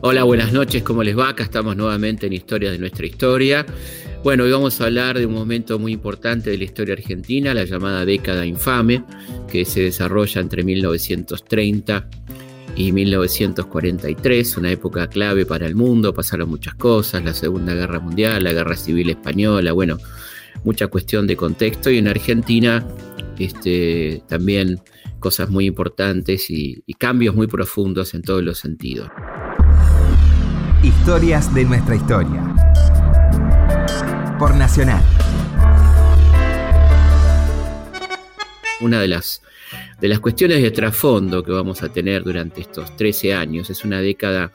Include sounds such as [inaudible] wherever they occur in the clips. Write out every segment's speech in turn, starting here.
Hola, buenas noches, ¿cómo les va? Acá estamos nuevamente en Historias de nuestra historia. Bueno, hoy vamos a hablar de un momento muy importante de la historia argentina, la llamada década infame, que se desarrolla entre 1930 y 1943, una época clave para el mundo, pasaron muchas cosas, la Segunda Guerra Mundial, la Guerra Civil Española, bueno, mucha cuestión de contexto y en Argentina este, también cosas muy importantes y, y cambios muy profundos en todos los sentidos. Historias de nuestra historia. Por Nacional. Una de las, de las cuestiones de trasfondo que vamos a tener durante estos 13 años es una década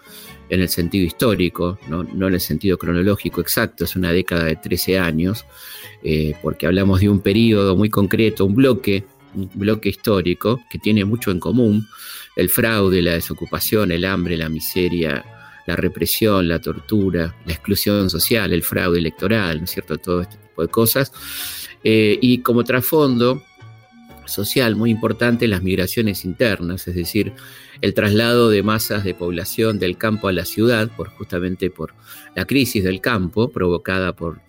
en el sentido histórico, no, en el sentido cronológico exacto, es una década de 13 años, eh, porque hablamos de un periodo muy concreto, un bloque, un bloque histórico que tiene mucho en común, el fraude, la desocupación, el hambre, la miseria, la represión, la tortura, la exclusión social, el fraude electoral, ¿no es cierto? Todo este tipo de cosas. Eh, y como trasfondo social muy importante, las migraciones internas, es decir, el traslado de masas de población del campo a la ciudad, por, justamente por la crisis del campo provocada por,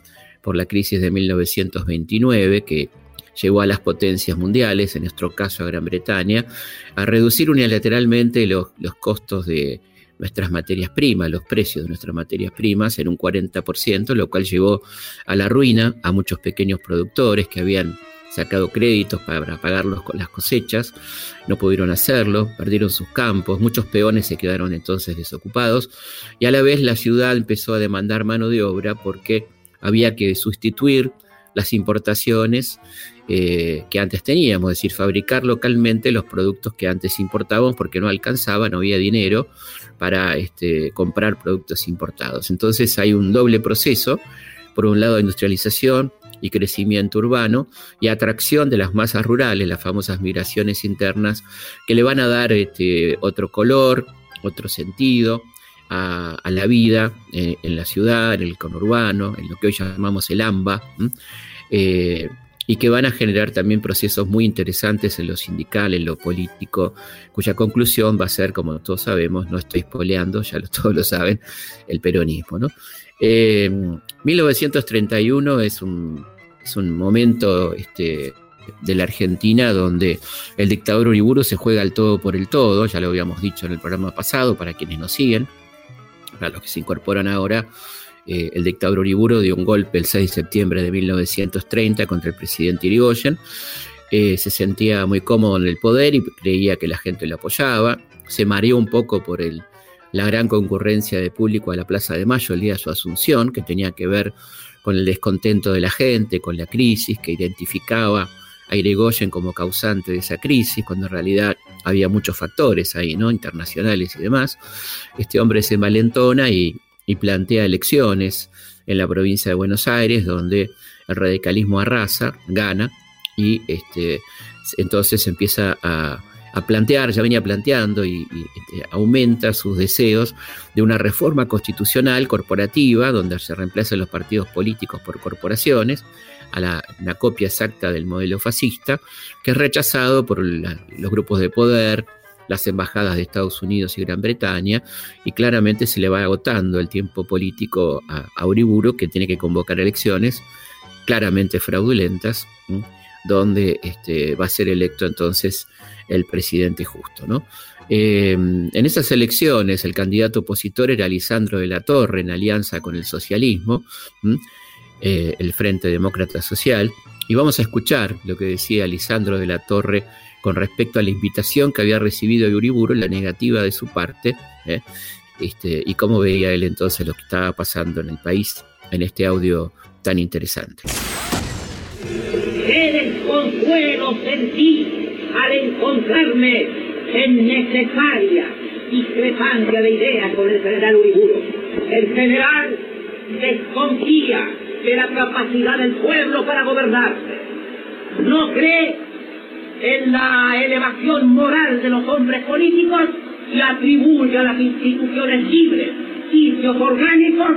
por la crisis de 1929, que llevó a las potencias mundiales, en nuestro caso a Gran Bretaña, a reducir unilateralmente los, los costos de, nuestras materias primas, los precios de nuestras materias primas en un 40%, lo cual llevó a la ruina a muchos pequeños productores que habían sacado créditos para pagar las cosechas, no pudieron hacerlo, perdieron sus campos, muchos peones se quedaron entonces desocupados y a la vez la ciudad empezó a demandar mano de obra porque había que sustituir las importaciones eh, que antes teníamos, es decir, fabricar localmente los productos que antes importábamos porque no alcanzaba, no había dinero para este, comprar productos importados. Entonces hay un doble proceso, por un lado industrialización y crecimiento urbano y atracción de las masas rurales, las famosas migraciones internas, que le van a dar este, otro color, otro sentido a, la vida eh, en la ciudad, en el conurbano, en lo que hoy llamamos el AMBA y que van a generar también procesos muy interesantes en lo sindical, en lo político, cuya conclusión va a ser, como todos sabemos, no estoy spoileando, ya [laughs] todos lo saben, el peronismo. 1931 eh, es un, es un momento este, de la Argentina donde el dictador Uriburu se juega al todo por el todo, ya lo habíamos dicho en el programa pasado, para quienes nos siguen, para los que se incorporan ahora, eh, el dictador Uriburu dio un golpe el 6 de septiembre de 1930 contra el presidente Irigoyen. Eh, se sentía muy cómodo en el poder y creía que la gente lo apoyaba. Se mareó un poco por el, la gran concurrencia de público a la Plaza de Mayo el día de su asunción, que tenía que ver con el descontento de la gente, con la crisis, que identificaba a Irigoyen como causante de esa crisis, cuando en realidad había muchos factores ahí, ¿no? Internacionales y demás. Este hombre se malentona y y plantea elecciones en la provincia de Buenos Aires, donde el radicalismo arrasa, gana, y este, entonces empieza a, plantear, ya venía planteando y, este, aumenta sus deseos de una reforma constitucional corporativa, donde se reemplazan los partidos políticos por corporaciones, a la, una copia exacta del modelo fascista, que es rechazado por los grupos de poder, las embajadas de Estados Unidos y Gran Bretaña, y claramente se le va agotando el tiempo político a, Uriburu, que tiene que convocar elecciones claramente fraudulentas, donde este, va a ser electo entonces el presidente justo. ¿no? Em, en esas elecciones el candidato opositor era Lisandro de la Torre, en alianza con el socialismo, eh, el Frente Demócrata Social, y vamos a escuchar lo que decía Lisandro de la Torre con respecto a la invitación que había recibido de Uriburu, la negativa de su parte, ¿eh? este, y cómo veía él entonces lo que estaba pasando en el país en este audio tan interesante. Qué desconsuelo sentí al encontrarme en necesaria discrepancia de ideas con el general Uriburu. El general desconfía de la capacidad del pueblo para gobernarse. No cree en la elevación moral de los hombres políticos y atribuye a las instituciones libres sitios orgánicos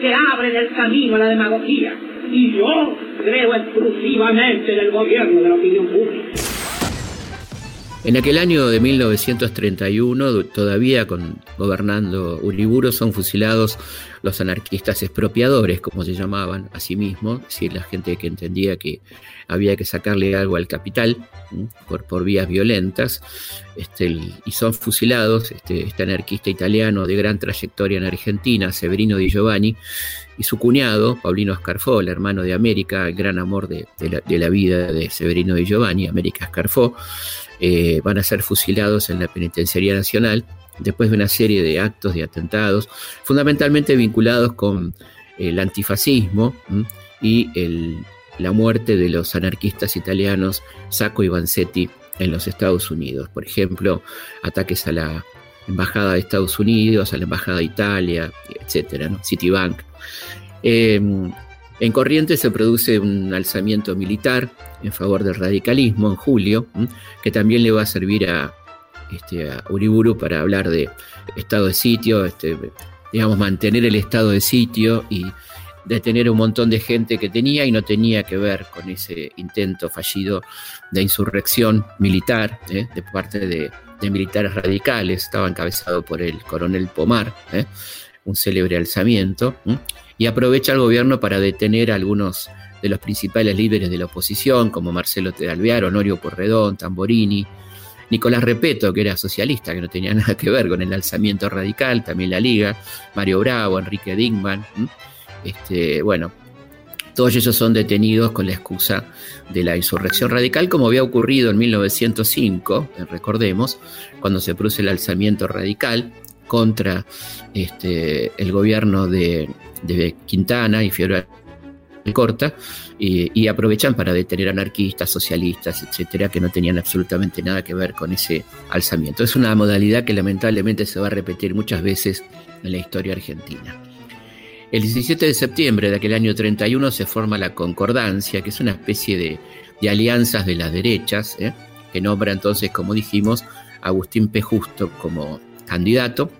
que abren el camino a la demagogía. Y yo creo exclusivamente en el gobierno de la opinión pública. En aquel año de 1931, todavía con, gobernando Uriburu, son fusilados los anarquistas expropiadores, como se llamaban a sí mismos, es decir, la gente que entendía que había que sacarle algo al capital por, vías violentas, este, y son fusilados este, este, anarquista italiano de gran trayectoria en Argentina, Severino Di Giovanni, y su cuñado, Paulino Scarfó, el hermano de América, el gran amor de, la, de la, vida de Severino Di Giovanni, América Scarfó, eh, van a ser fusilados en la Penitenciaría Nacional después de una serie de actos de atentados, fundamentalmente vinculados con el antifascismo y la muerte de los anarquistas italianos Sacco y Vanzetti en los Estados Unidos. Por ejemplo, ataques a la Embajada de Estados Unidos, a la Embajada de Italia, etc. Citibank. Em, en Corrientes se produce un alzamiento militar en favor del radicalismo en julio, que también le va a servir a, este, Uriburu para hablar de estado de sitio, este, digamos, mantener el estado de sitio y detener un montón de gente que tenía y no tenía que ver con ese intento fallido de insurrección militar ¿eh? de parte de, militares radicales, estaba encabezado por el coronel Pomar, ¿eh? un célebre alzamiento y aprovecha el gobierno para detener a algunos de los principales líderes de la oposición, como Marcelo Alvear, Honorio Porredón, Tamborini, Nicolás Repeto, que era socialista, que no tenía [laughs] nada que ver con el alzamiento radical, también la Liga, Mario Bravo, Enrique Dingman. Este, bueno, todos ellos son detenidos con la excusa de la insurrección radical, como había ocurrido en 1905, eh, recordemos, cuando se produce el alzamiento radical contra este, el gobierno de, de Quintana y Fiora Corta y, aprovechan para detener anarquistas, socialistas, etcétera, que no tenían absolutamente nada que ver con ese alzamiento. Es una modalidad que lamentablemente se va a repetir muchas veces en la historia argentina. El 17 de septiembre de aquel año 31 se forma la Concordancia, que es una especie de, alianzas de las derechas, ¿eh? que nombra entonces, como dijimos, Agustín P. Justo como candidato,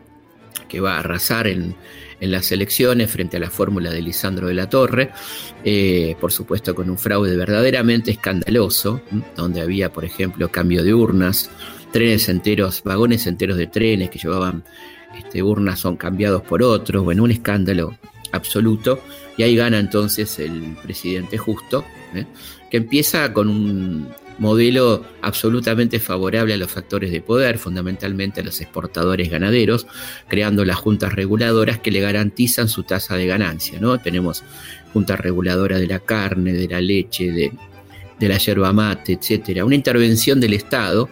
que va a arrasar en, las elecciones frente a la fórmula de Lisandro de la Torre, eh, por supuesto con un fraude verdaderamente escandaloso, donde había, por ejemplo, cambio de urnas, trenes enteros, vagones enteros de trenes que llevaban este, urnas son cambiados por otros, bueno, un escándalo absoluto, y ahí gana entonces el presidente justo, ¿eh? que empieza con un modelo absolutamente favorable a los factores de poder, fundamentalmente a los exportadores ganaderos, creando las juntas reguladoras que le garantizan su tasa de ganancia. ¿no? Tenemos juntas reguladoras de la carne, de la leche, de, la yerba mate, etc. Una intervención del Estado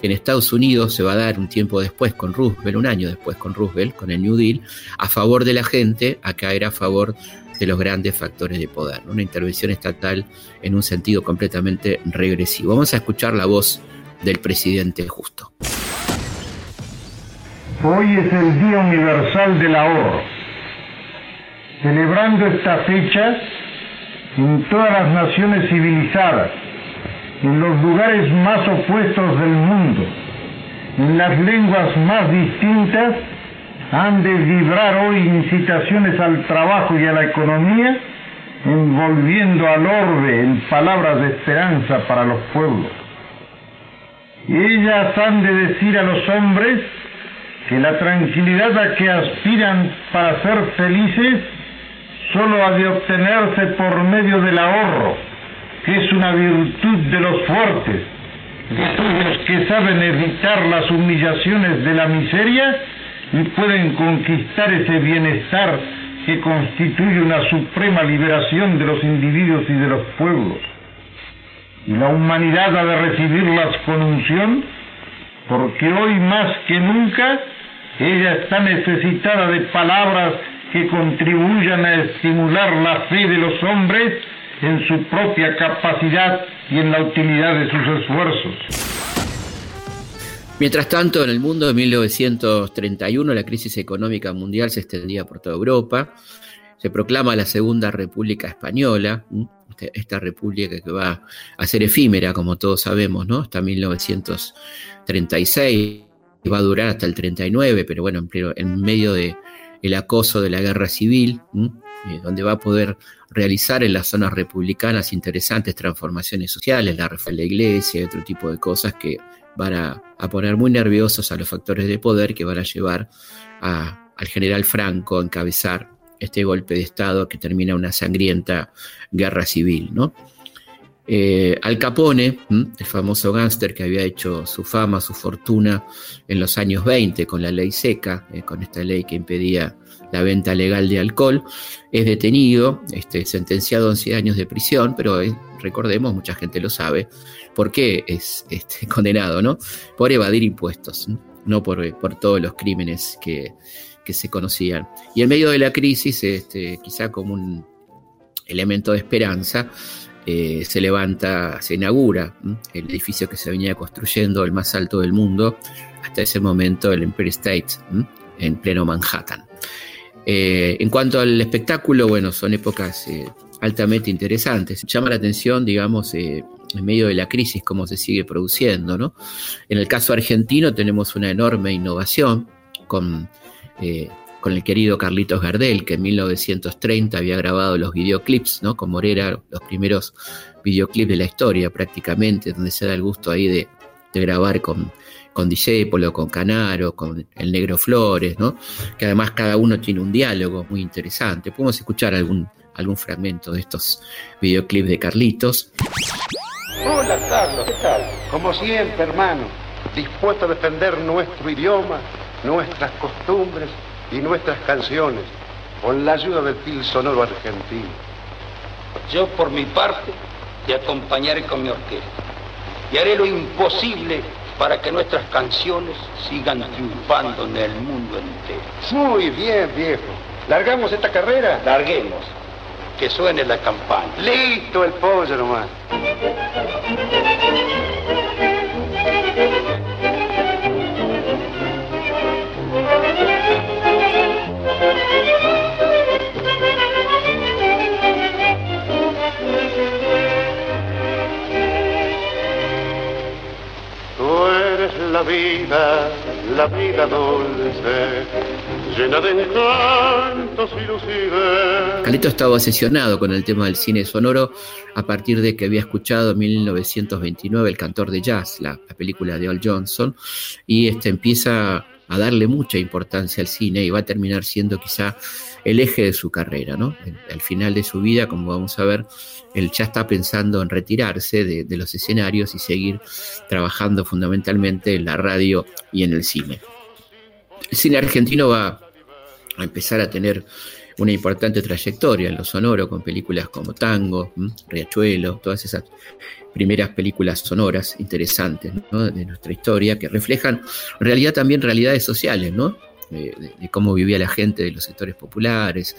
que en Estados Unidos se va a dar un tiempo después con Roosevelt, un año después con Roosevelt, con el New Deal, a favor de la gente, a caer a favor de los grandes factores de poder. Una intervención estatal en un sentido completamente regresivo. Vamos a escuchar la voz del presidente justo. Hoy es el Día Universal del Ahorro. Celebrando esta fecha en todas las naciones civilizadas, en los lugares más opuestos del mundo, en las lenguas más distintas, han de vibrar hoy incitaciones al trabajo y a la economía, envolviendo al orbe en palabras de esperanza para los pueblos. Ellas han de decir a los hombres que la tranquilidad a que aspiran para ser felices solo ha de obtenerse por medio del ahorro, que es una virtud de los fuertes, de los que saben evitar las humillaciones de la miseria y pueden conquistar ese bienestar que constituye una suprema liberación de los individuos y de los pueblos. Y la humanidad ha de recibirlas con unción, porque hoy más que nunca ella está necesitada de palabras que contribuyan a estimular la fe de los hombres en su propia capacidad y en la utilidad de sus esfuerzos. Mientras tanto, en el mundo de 1931 la crisis económica mundial se extendía por toda Europa. Se proclama la Segunda República Española, este, esta república que va a ser efímera, como todos sabemos, ¿no? Hasta 1936, va a durar hasta el 39, pero bueno, en medio del acoso de la guerra civil, eh, donde va a poder realizar en las zonas republicanas interesantes transformaciones sociales, la reforma de la iglesia y otro tipo de cosas que van a, poner muy nerviosos a los factores de poder que van a llevar al general Franco a encabezar este golpe de Estado que termina una sangrienta guerra civil. ¿no? Eh, Al Capone, el famoso gángster que había hecho su fama, su fortuna en los años 20 con la ley seca, eh, con esta ley que impedía la venta legal de alcohol, es detenido, este, sentenciado a 11 años de prisión, pero eh, recordemos, mucha gente lo sabe, ¿por qué es este, [laughs] condenado? ¿no? Por evadir impuestos, no por, por todos los crímenes que, que, se conocían. Y en medio de la crisis, este, quizá como un elemento de esperanza, eh, se levanta, se inaugura el edificio que se venía construyendo, el más alto del mundo, hasta ese momento el Empire State, en pleno Manhattan. Eh, en cuanto al espectáculo, bueno, son épocas eh, altamente interesantes. Llama la atención, digamos, en medio de la crisis, cómo se sigue produciendo, ¿no? En el caso argentino tenemos una enorme innovación con con el querido Carlitos Gardel, que en 1930 había grabado los videoclips, ¿no? Con Morera, los primeros videoclips de la historia prácticamente, donde se da el gusto ahí de, grabar con, con Disépolo, con Canaro, con el Negro Flores, ¿no? Que además cada uno tiene un diálogo muy interesante. Podemos escuchar algún, algún fragmento de estos videoclips de Carlitos. Hola Carlos, ¿qué tal? Como siempre, hermano, dispuesto a defender nuestro idioma, nuestras costumbres y nuestras canciones con la ayuda del fil sonoro argentino. Yo por mi parte te acompañaré con mi orquesta y haré lo imposible para que nuestras canciones sigan triunfando en el mundo entero. Muy bien, viejo. ¿Largamos esta carrera? Larguemos. Que suene la campana. Listo el pollo nomás. La vida, la vida dulce, llena de encantos y Calito estaba obsesionado con el tema del cine sonoro a partir de que había escuchado en 1929 El cantor de jazz, la, película de Al Johnson, y este empieza a darle mucha importancia al cine y va a terminar siendo quizá el eje de su carrera, ¿no? Al final de su vida, como vamos a ver, él ya está pensando en retirarse de, los escenarios y seguir trabajando fundamentalmente en la radio y en el cine. El cine argentino va a empezar a tener una importante trayectoria en lo sonoro con películas como Tango, Riachuelo, todas esas primeras películas sonoras interesantes de nuestra historia que reflejan en realidad también realidades sociales, ¿no? De, cómo vivía la gente de los sectores populares,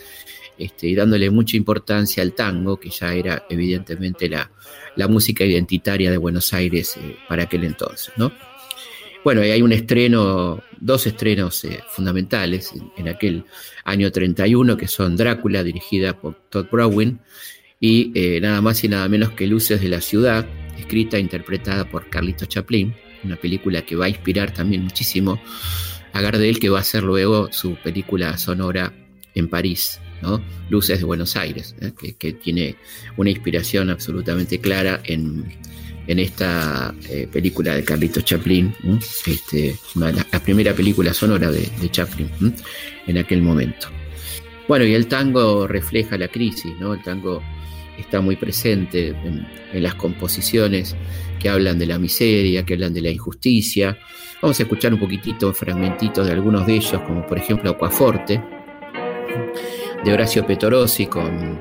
este, y dándole mucha importancia al tango, que ya era evidentemente la, música identitaria de Buenos Aires eh, para aquel entonces. ¿no? Bueno, hay un estreno, dos estrenos eh, fundamentales en, aquel año 31, que son Drácula, dirigida por Todd Browning, y eh, nada más y nada menos que Luces de la Ciudad, escrita e interpretada por Carlitos Chaplin, una película que va a inspirar también muchísimo a Gardel, que va a ser luego su película sonora en París, ¿no? Luces de Buenos Aires, ¿eh? que, tiene una inspiración absolutamente clara en, esta eh, película de Carlitos Chaplin, este, la, primera película sonora de, Chaplin en aquel momento. Bueno, y el tango refleja la crisis, ¿no? El tango está muy presente en, las composiciones que hablan de la miseria, que hablan de la injusticia, Vamos a escuchar un poquitito, fragmentitos de algunos de ellos, como por ejemplo Aquaforte, de Horacio Petorosi con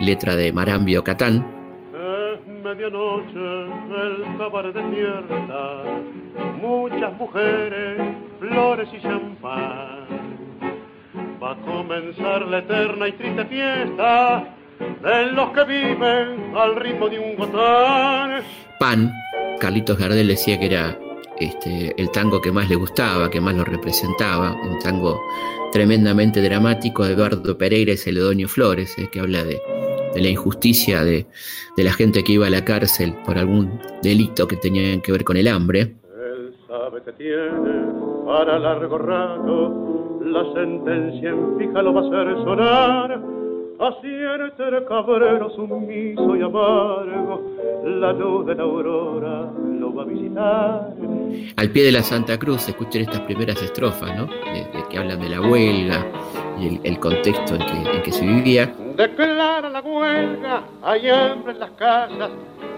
letra de Marambio Catán. Es medianoche, el cabaret despierta, muchas mujeres, flores y champán. Va a comenzar la eterna y triste fiesta de los que viven al ritmo de un gotán. Pan, Carlitos Gardel decía que era este, el tango que más le gustaba, que más lo representaba, un tango tremendamente dramático de Eduardo Pereira y Celedonio Flores, eh, que habla de, la injusticia de, la gente que iba a la cárcel por algún delito que tenía que ver con el hambre. Él sabe que tiene para largo rato, la sentencia en fija lo va a hacer sonar, Así el cabrero sumiso y amargo, la luz de la aurora lo va a visitar. Al pie de la Santa Cruz escuchen estas primeras estrofas, ¿no? De, que hablan de la huelga y el, contexto en que, en que, se vivía. Declara la huelga, hay hambre en las casas,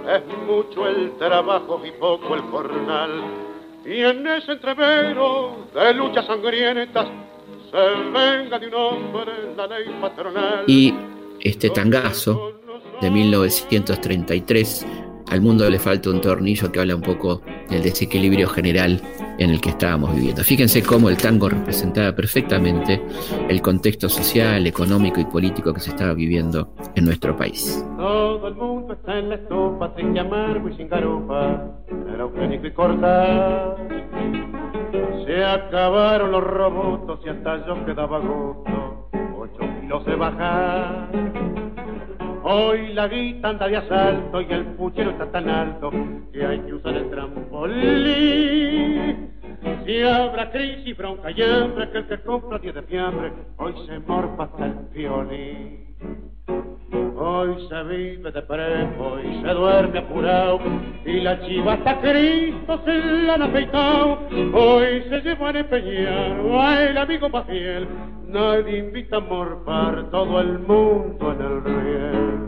es mucho el trabajo y poco el jornal. Y en ese entrevero de luchas sangrientas se venga de un hombre la ley patronal. Y este tangazo de 1933 al mundo le falta un tornillo que habla un poco del desequilibrio general en el que estábamos viviendo. Fíjense cómo el tango representaba perfectamente el contexto social, económico y político que se estaba viviendo en nuestro país. Todo el mundo está en la estufa, sin llamar y sin garupa, era eugénico y corta. Se acabaron los robots y hasta yo quedaba gusto, ocho kilos de bajar. Hoy la guita anda de asalto y el puchero está tan alto que hay que usar el trampolín. Si habrá crisis, bronca y hambre, que el que compra 10 de fiambre, hoy se morfa hasta el violín. Hoy se vive de prepo y se duerme apurado y la chiva hasta Cristo se la han afeitado. Hoy se llevan a empeñar a el amigo más fiel. Nadie invita a morfar todo el mundo en el riel.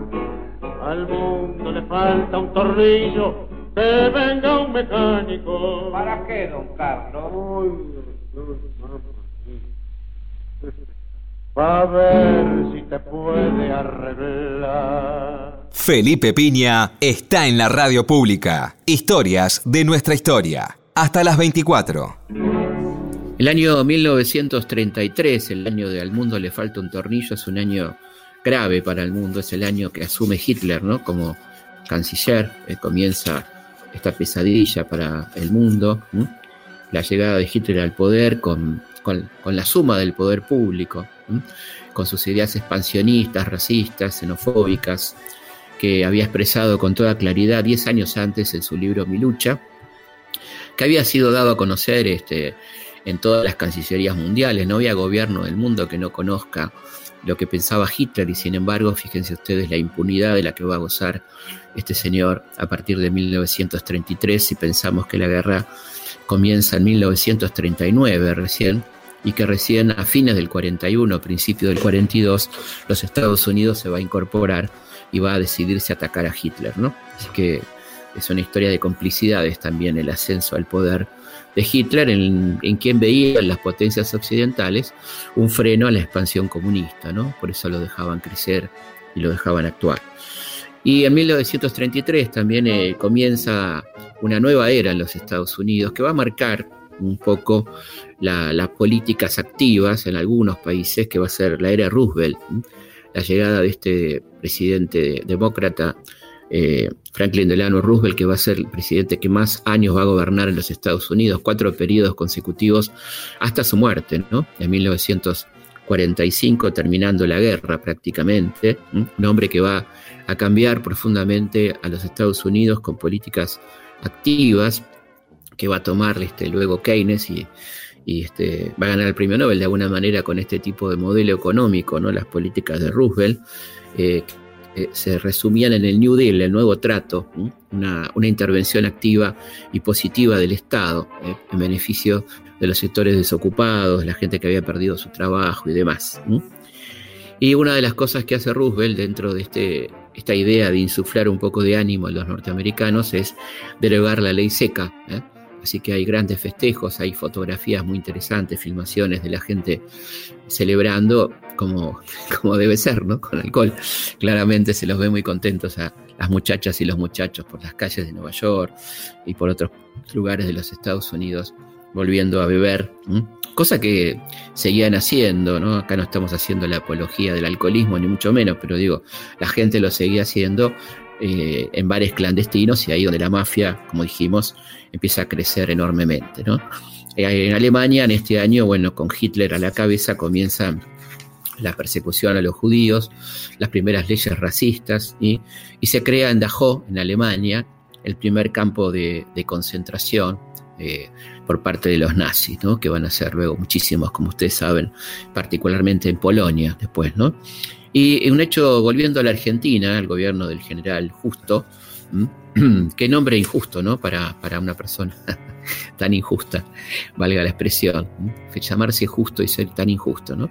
Al mundo le falta un tornillo, que venga un mecánico. ¿Para qué, don Carlos? a ver si te puede arreglar. Felipe Piña está en la radio pública. Historias de nuestra historia. Hasta las 24. El año 1933, el año de Al mundo le falta un tornillo, es un año grave para el mundo, es el año que asume Hitler ¿no? como canciller, eh, comienza esta pesadilla para el mundo, la llegada de Hitler al poder con, con la suma del poder público, con sus ideas expansionistas, racistas, xenofóbicas, que había expresado con toda claridad 10 años antes en su libro Mi lucha, que había sido dado a conocer este, en todas las cancillerías mundiales. No había gobierno del mundo que no conozca lo que pensaba Hitler y sin embargo, fíjense ustedes la impunidad de la que va a gozar este señor a partir de 1933 si pensamos que la guerra comienza en 1939 recién y que recién a fines del 41, principio del 42, los Estados Unidos se va a incorporar y va a decidirse atacar a Hitler, ¿no? Así que es una historia de complicidades también el ascenso al poder de Hitler, en, quien veía en las potencias occidentales un freno a la expansión comunista, ¿no? Por eso lo dejaban crecer y lo dejaban actuar. Y en 1933 también eh, comienza una nueva era en los Estados Unidos que va a marcar un poco las políticas activas en algunos países, que va a ser la era Roosevelt, la llegada de este presidente demócrata, eh, Franklin Delano Roosevelt, que va a ser el presidente que más años va a gobernar en los Estados Unidos, cuatro periodos consecutivos hasta su muerte, ¿no? En 1945, terminando la guerra prácticamente, un hombre que va a cambiar profundamente a los Estados Unidos con políticas activas que va a tomar este, luego Keynes y, este, va a ganar el premio Nobel de alguna manera con este tipo de modelo económico, ¿no? las políticas de Roosevelt, eh, se resumían en el New Deal, el nuevo trato, una, intervención activa y positiva del Estado eh, en beneficio de los sectores desocupados, la gente que había perdido su trabajo y demás. Y una de las cosas que hace Roosevelt dentro de este, esta idea de insuflar un poco de ánimo a los norteamericanos es derogar la ley seca. ¿eh? Así que hay grandes festejos, hay fotografías muy interesantes, filmaciones de la gente celebrando como, como debe ser, ¿no? Con alcohol. Claramente se los ve muy contentos a las muchachas y los muchachos por las calles de Nueva York y por otros lugares de los Estados Unidos volviendo a beber, cosa que seguían haciendo, ¿no? Acá no estamos haciendo la apología del alcoholismo, ni mucho menos, pero digo, la gente lo seguía haciendo eh, en bares clandestinos y ahí donde la mafia, como dijimos, empieza a crecer enormemente. Eh, en Alemania, en este año, bueno, con Hitler a la cabeza, comienza la persecución a los judíos, las primeras leyes racistas, y, se crea en Dachau, en Alemania, el primer campo de, concentración eh, por parte de los nazis, que van a ser luego muchísimos, como ustedes saben, particularmente en Polonia después. ¿no? Y un hecho, volviendo a la Argentina, el gobierno del general Justo, [clears throat] qué nombre injusto, ¿no? Para, para una persona [laughs] tan injusta, valga la expresión, llamarse justo y ser tan injusto, ¿no?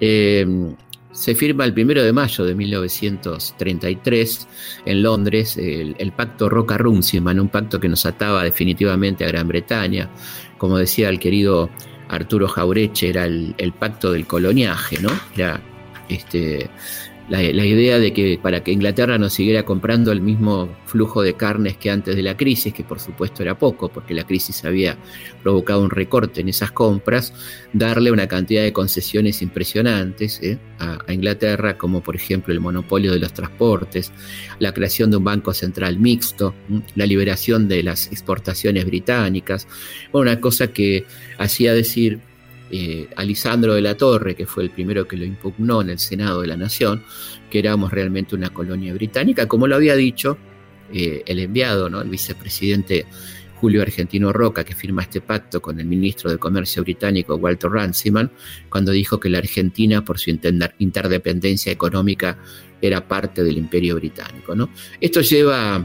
Eh, se firma el primero de mayo de 1933 en Londres el, pacto Roca-Runciman, un pacto que nos ataba definitivamente a Gran Bretaña. Como decía el querido Arturo Jaureche, era el, el pacto del coloniaje, ¿no? Era este, la, idea de que para que Inglaterra no siguiera comprando el mismo flujo de carnes que antes de la crisis, que por supuesto era poco, porque la crisis había provocado un recorte en esas compras, darle una cantidad de concesiones impresionantes ¿eh? a, Inglaterra, como por ejemplo el monopolio de los transportes, la creación de un banco central mixto, la liberación de las exportaciones británicas, una cosa que hacía decir eh, a Lisandro de la Torre, que fue el primero que lo impugnó en el Senado de la Nación, que éramos realmente una colonia británica, como lo había dicho eh, el enviado, ¿no? el vicepresidente Julio Argentino Roca, que firma este pacto con el ministro de Comercio británico Walter Ranciman, cuando dijo que la Argentina, por su interdependencia económica, era parte del imperio británico. ¿no? Esto lleva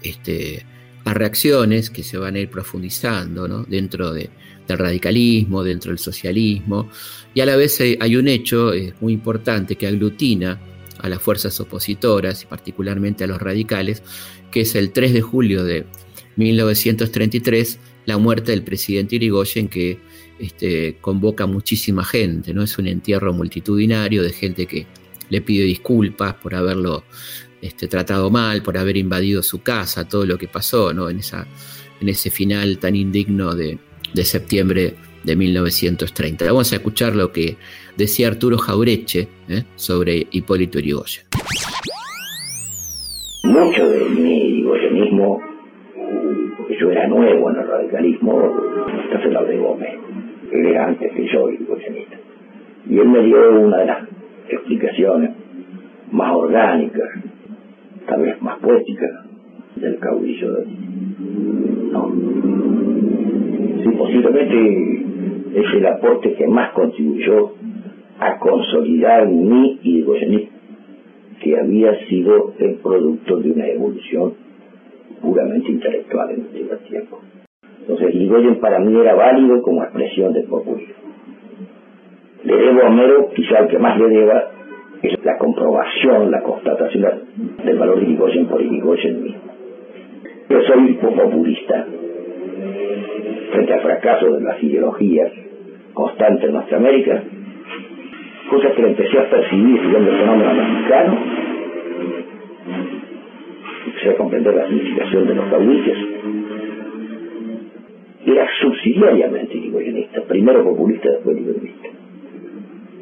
este, a reacciones que se van a ir profundizando dentro de, del radicalismo, dentro del socialismo, y a la vez eh, hay un hecho eh, muy importante que aglutina a las fuerzas opositoras y particularmente a los radicales, que es el 3 de julio de 1933, la muerte del presidente Irigoyen que este, convoca muchísima gente, ¿no? Es un entierro multitudinario de gente que le pide disculpas por haberlo este, tratado mal, por haber invadido su casa, todo lo que pasó, ¿no? En, esa, en ese final tan indigno de, de septiembre de 1930. Vamos a escuchar lo que decía Arturo Jaureche ¿eh? sobre Hipólito Yrigoyen. Mucho de mi irigoyenismo, porque yo era nuevo en el radicalismo, está el de Gómez. Él era antes que yo irigoyenista. Y él me dio una de las explicaciones más orgánicas, tal vez más poéticas, del caudillo de... No, Sí, posiblemente es el aporte que más contribuyó a consolidar mi irigoyenismo, que había sido el producto de una evolución puramente intelectual en el tiempo. Entonces, Irigoyen para mí era válido como expresión del populismo. Le debo a Homero, quizá el que más le deba, es la comprobación, la constatación del valor de Irigoyen por Irigoyen mismo. Yo soy populista, frente al fracaso de las ideologías constantes en nuestra América, cosa que empecé a percibir estudiando el fenómeno mexicano, empecé a comprender la significación de los caudillos, era subsidiariamente irigoyenista, primero populista, después irigoyenista.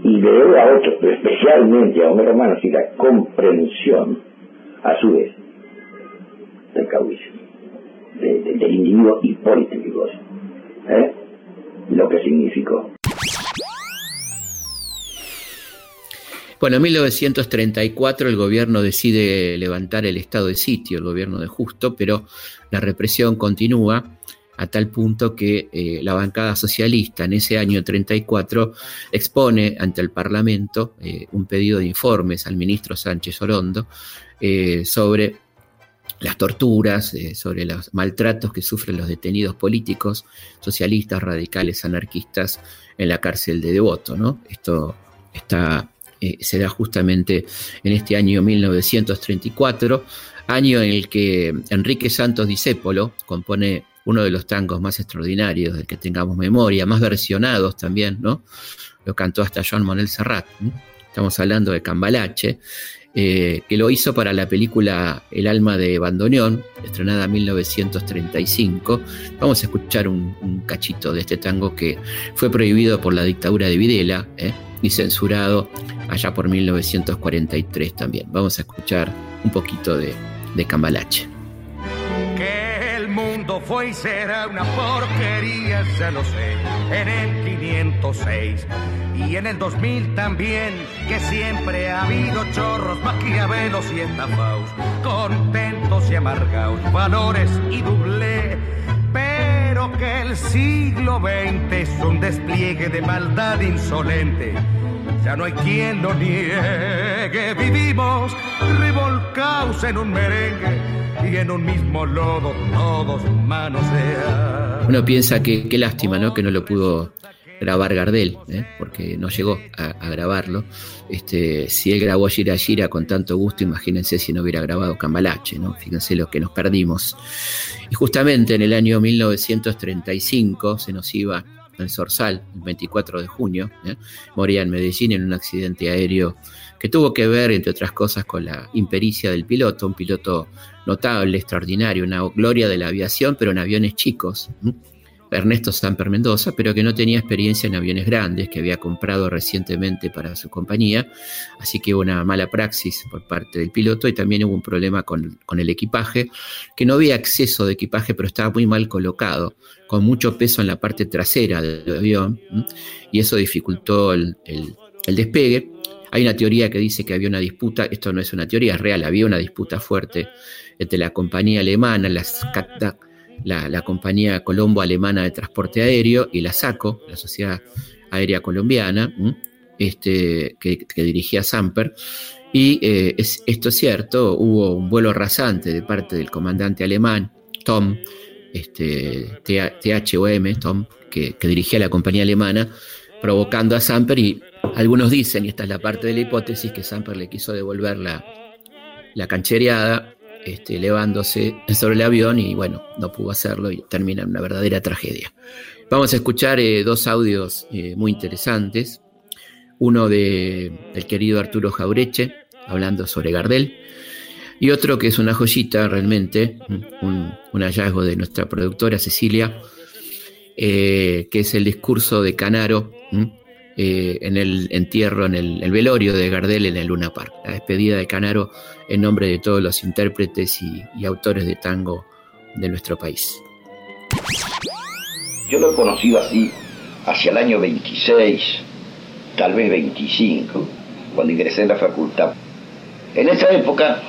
Y le doy a otros, pero especialmente a un hermano, así la comprensión, a su vez, del caudillo, del individuo Hipólito. ¿Eh? lo que significó. Bueno, en 1934 el gobierno decide levantar el estado de sitio, el gobierno de Justo, pero la represión continúa a tal punto que eh, la bancada socialista en ese año 34 expone ante el Parlamento eh, un pedido de informes al ministro Sánchez Orondo sobre las torturas, eh, sobre los maltratos que sufren los detenidos políticos, socialistas, radicales, anarquistas en la cárcel de Devoto. ¿no? Esto está, eh, se da justamente en este año 1934, año en el que Enrique Santos Discépolo compone uno de los tangos más extraordinarios del que tengamos memoria, más versionados también, ¿no? Lo cantó hasta Joan Manuel Serrat. Estamos hablando de Cambalache. Eh, que lo hizo para la película El alma de Bandoneón, estrenada en 1935. Vamos a escuchar un, cachito de este tango que fue prohibido por la dictadura de Videla eh, y censurado allá por 1943 también. Vamos a escuchar un poquito de, de Cambalache fue y será una porquería, ya lo sé, en el 506 y en el 2000 también, que siempre ha habido chorros, maquiavelos y estafaos, contentos y amargados, valores y doble, pero que el siglo XX es un despliegue de maldad insolente ya no hay quien lo niegue. Vivimos revolcados en un merengue y en un mismo lodo todos manosean. Uno piensa que qué lástima, ¿no? Que no lo pudo grabar Gardel, ¿eh? porque no llegó a, grabarlo. Este, si él grabó Gira Gira con tanto gusto, imagínense si no hubiera grabado Cambalache, ¿no? Fíjense lo que nos perdimos. Y justamente en el año 1935 se nos iba el el 24 de junio, ¿eh? moría en Medellín en un accidente aéreo que tuvo que ver, entre otras cosas, con la impericia del piloto, un piloto notable, extraordinario, una gloria de la aviación, pero en aviones chicos. Ernesto Samper Mendoza, pero que no tenía experiencia en aviones grandes, que había comprado recientemente para su compañía, así que hubo una mala praxis por parte del piloto y también hubo un problema con, el equipaje, que no había acceso de equipaje, pero estaba muy mal colocado, con mucho peso en la parte trasera del avión, y eso dificultó el, despegue. Hay una teoría que dice que había una disputa, esto no es una teoría, es real, había una disputa fuerte entre la compañía alemana, las la, compañía colombo-alemana de transporte aéreo, y la SACO, la Sociedad Aérea Colombiana, este, que, dirigía Samper. Y eh, esto es cierto, hubo un vuelo rasante de parte del comandante alemán, Tom, este, THOM, Tom, que, dirigía la compañía alemana, provocando a Samper y algunos dicen, y esta es la parte de la hipótesis, que Samper le quiso devolver la, la canchereada este, elevándose sobre el avión y bueno, no pudo hacerlo y termina en una verdadera tragedia. Vamos a escuchar eh, dos audios eh, muy interesantes. Uno de, del querido Arturo Jaureche, hablando sobre Gardel, y otro que es una joyita realmente, un, hallazgo de nuestra productora Cecilia, eh, que es el discurso de Canaro eh, en el entierro, en el, velorio de Gardel en el Luna Park. La despedida de Canaro en nombre de todos los intérpretes y, autores de tango de nuestro país. Yo lo he conocido así hacia el año 26, tal vez 25, cuando ingresé en la facultad. En esa época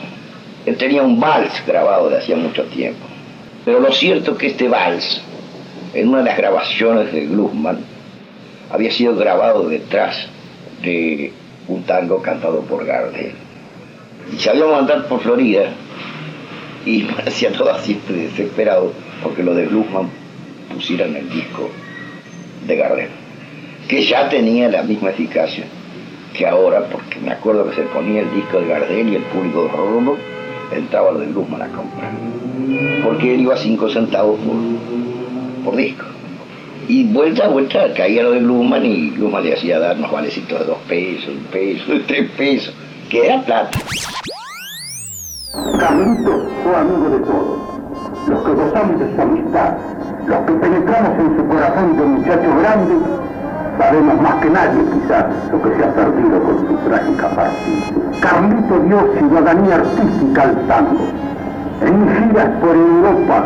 él tenía un vals grabado de hacía mucho tiempo. Pero lo cierto es que este vals, en una de las grabaciones de Glusman, había sido grabado detrás de un tango cantado por Gardel. Y sabíamos andar por Florida y [laughs] parecía todo siempre desesperado porque lo de Bluesman pusieran el disco de Gardel, que ya tenía la misma eficacia que ahora, porque me acuerdo que se ponía el disco de Gardel y el público de entraba lo de Bluesman a comprar, porque él iba a cinco centavos por disco. Y vuelta a vuelta caía lo de Bluman y Bluman le hacía darnos valecitos de dos pesos, un peso, tres pesos, que era plata. Carlito fue amigo de todos, los que gozamos de su amistad, los que penetramos en su corazón de muchacho grande, sabemos más que nadie quizás lo que se ha perdido con su trágica partida. Carlito dio ciudadanía artística al tango. En giras por Europa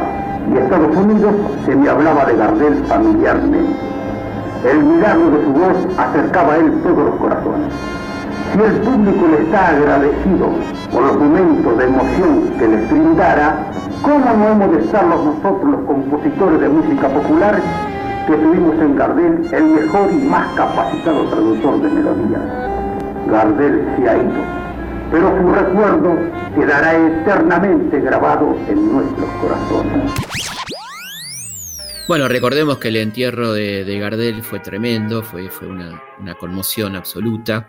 y Estados Unidos se me hablaba de Gardel familiarmente. El milagro de su voz acercaba a él todos los corazones. Si el público le está agradecido por los momentos de emoción que les brindara, ¿cómo no hemos de estarlos nosotros los compositores de música popular que tuvimos en Gardel el mejor y más capacitado traductor de melodías? Gardel se ha ido, pero su recuerdo quedará eternamente grabado en nuestros corazones. Bueno, recordemos que el entierro de, Gardel fue tremendo, fue, una, conmoción absoluta.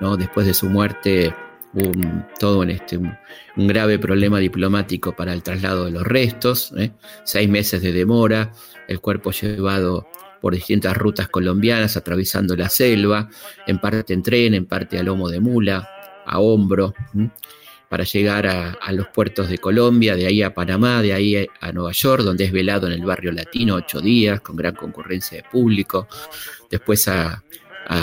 ¿no? Después de su muerte hubo un, todo en este, un, grave problema diplomático para el traslado de los restos, ¿eh? seis meses de demora, el cuerpo llevado por distintas rutas colombianas, atravesando la selva, en parte en tren, en parte a lomo de mula, a hombro para llegar a, los puertos de Colombia, de ahí a Panamá, de ahí a Nueva York, donde es velado en el barrio latino ocho días, con gran concurrencia de público, después a,